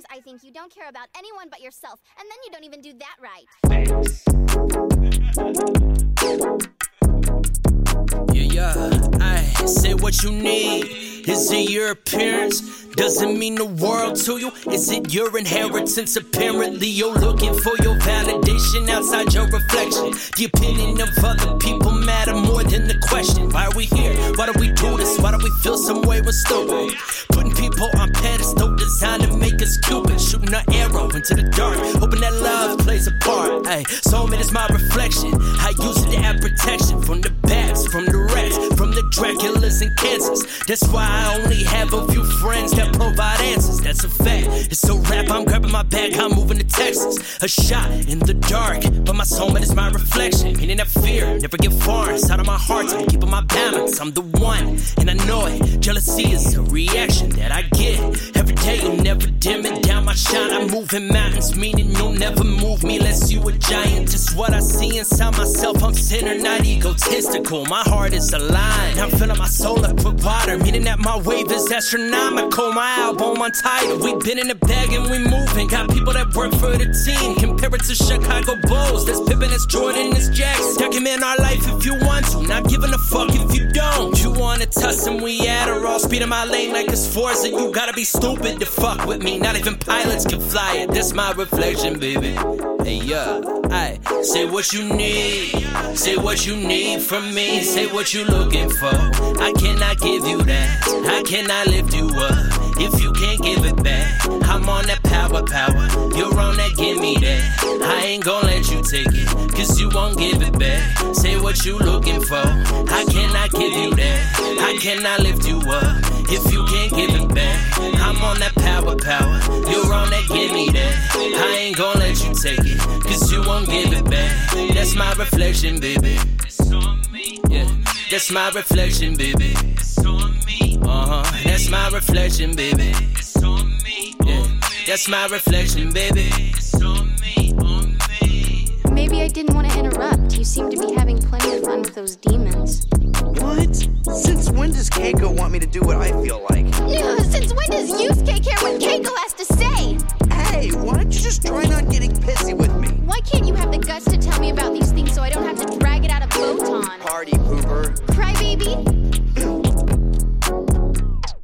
Sometimes I think you don't care about anyone but yourself, and then you don't even do that right. Yeah, yeah. I say what you need. Is it your appearance? Does it mean the world to you? Is it your inheritance? Apparently, you're looking for your validation outside your reflection. The opinion of other people matter more than the question. Why are we here? Why do we do this? Why do we feel some way we're stupid? Putting people on pedestal designed to make us Cupid. Shooting an arrow into the dark, hoping that love plays a part. Hey, soulmate is my reflection. I use it to add protection from the bats, from the rats, from the Draculas and cancers. That's why I only have a few friends that provide answers. That's a fact. It's a rap. I'm grabbing my bag. I'm moving to Texas. A shot in the dark, but my soulmate is my reflection. Meaning that fear never get far inside of my heart. I'm keeping my balance. I'm the one, and I know it. Jealousy is a reaction that I get moving mountains, meaning you'll never move me unless you a giant. Just what I see inside myself. I'm sinner, not egotistical. My heart is aligned. I'm filling my soul up with water, meaning that my wave is astronomical. My album untitled. We been in the bag and we moving. Got people that work for the team. Compare it to Chicago Bulls. That's Pippen, that's Jordan, that's Jackson. Document our life if you want to. Not giving a fuck if you don't. You wanna tuss and we Adderall. Speed in my lane like it's Forza. You gotta be stupid to fuck with me. Not even pilots can fly it. That's my reflection, baby. Hey, yeah. I say what you need. Say what you need from me. Say what you looking for. I cannot give you that. I cannot lift you up if you can't give it back. I'm on that power, power. You're on that, give me that. I ain't gonna let you take it, cause you won't give it back. Say what you looking for. I cannot give you that. I cannot lift you up if you can't give it back. I'm on that power, power. You're on that, give me that. I ain't gonna let you take it, cause you won't give it back. That's my reflection, baby. Yeah, that's my reflection, baby. Uh huh, that's my reflection, baby. That's my reflection, baby. Maybe I didn't want to interrupt. You seem to be those demons. What? Since when does Keiko want me to do what I feel like? No, since when does Yusuke care what Keiko has to say? Hey, why don't you just try not getting pissy with me? Why can't you have the guts to tell me about these things so I don't have to drag it out of Botan? Party pooper. Crybaby?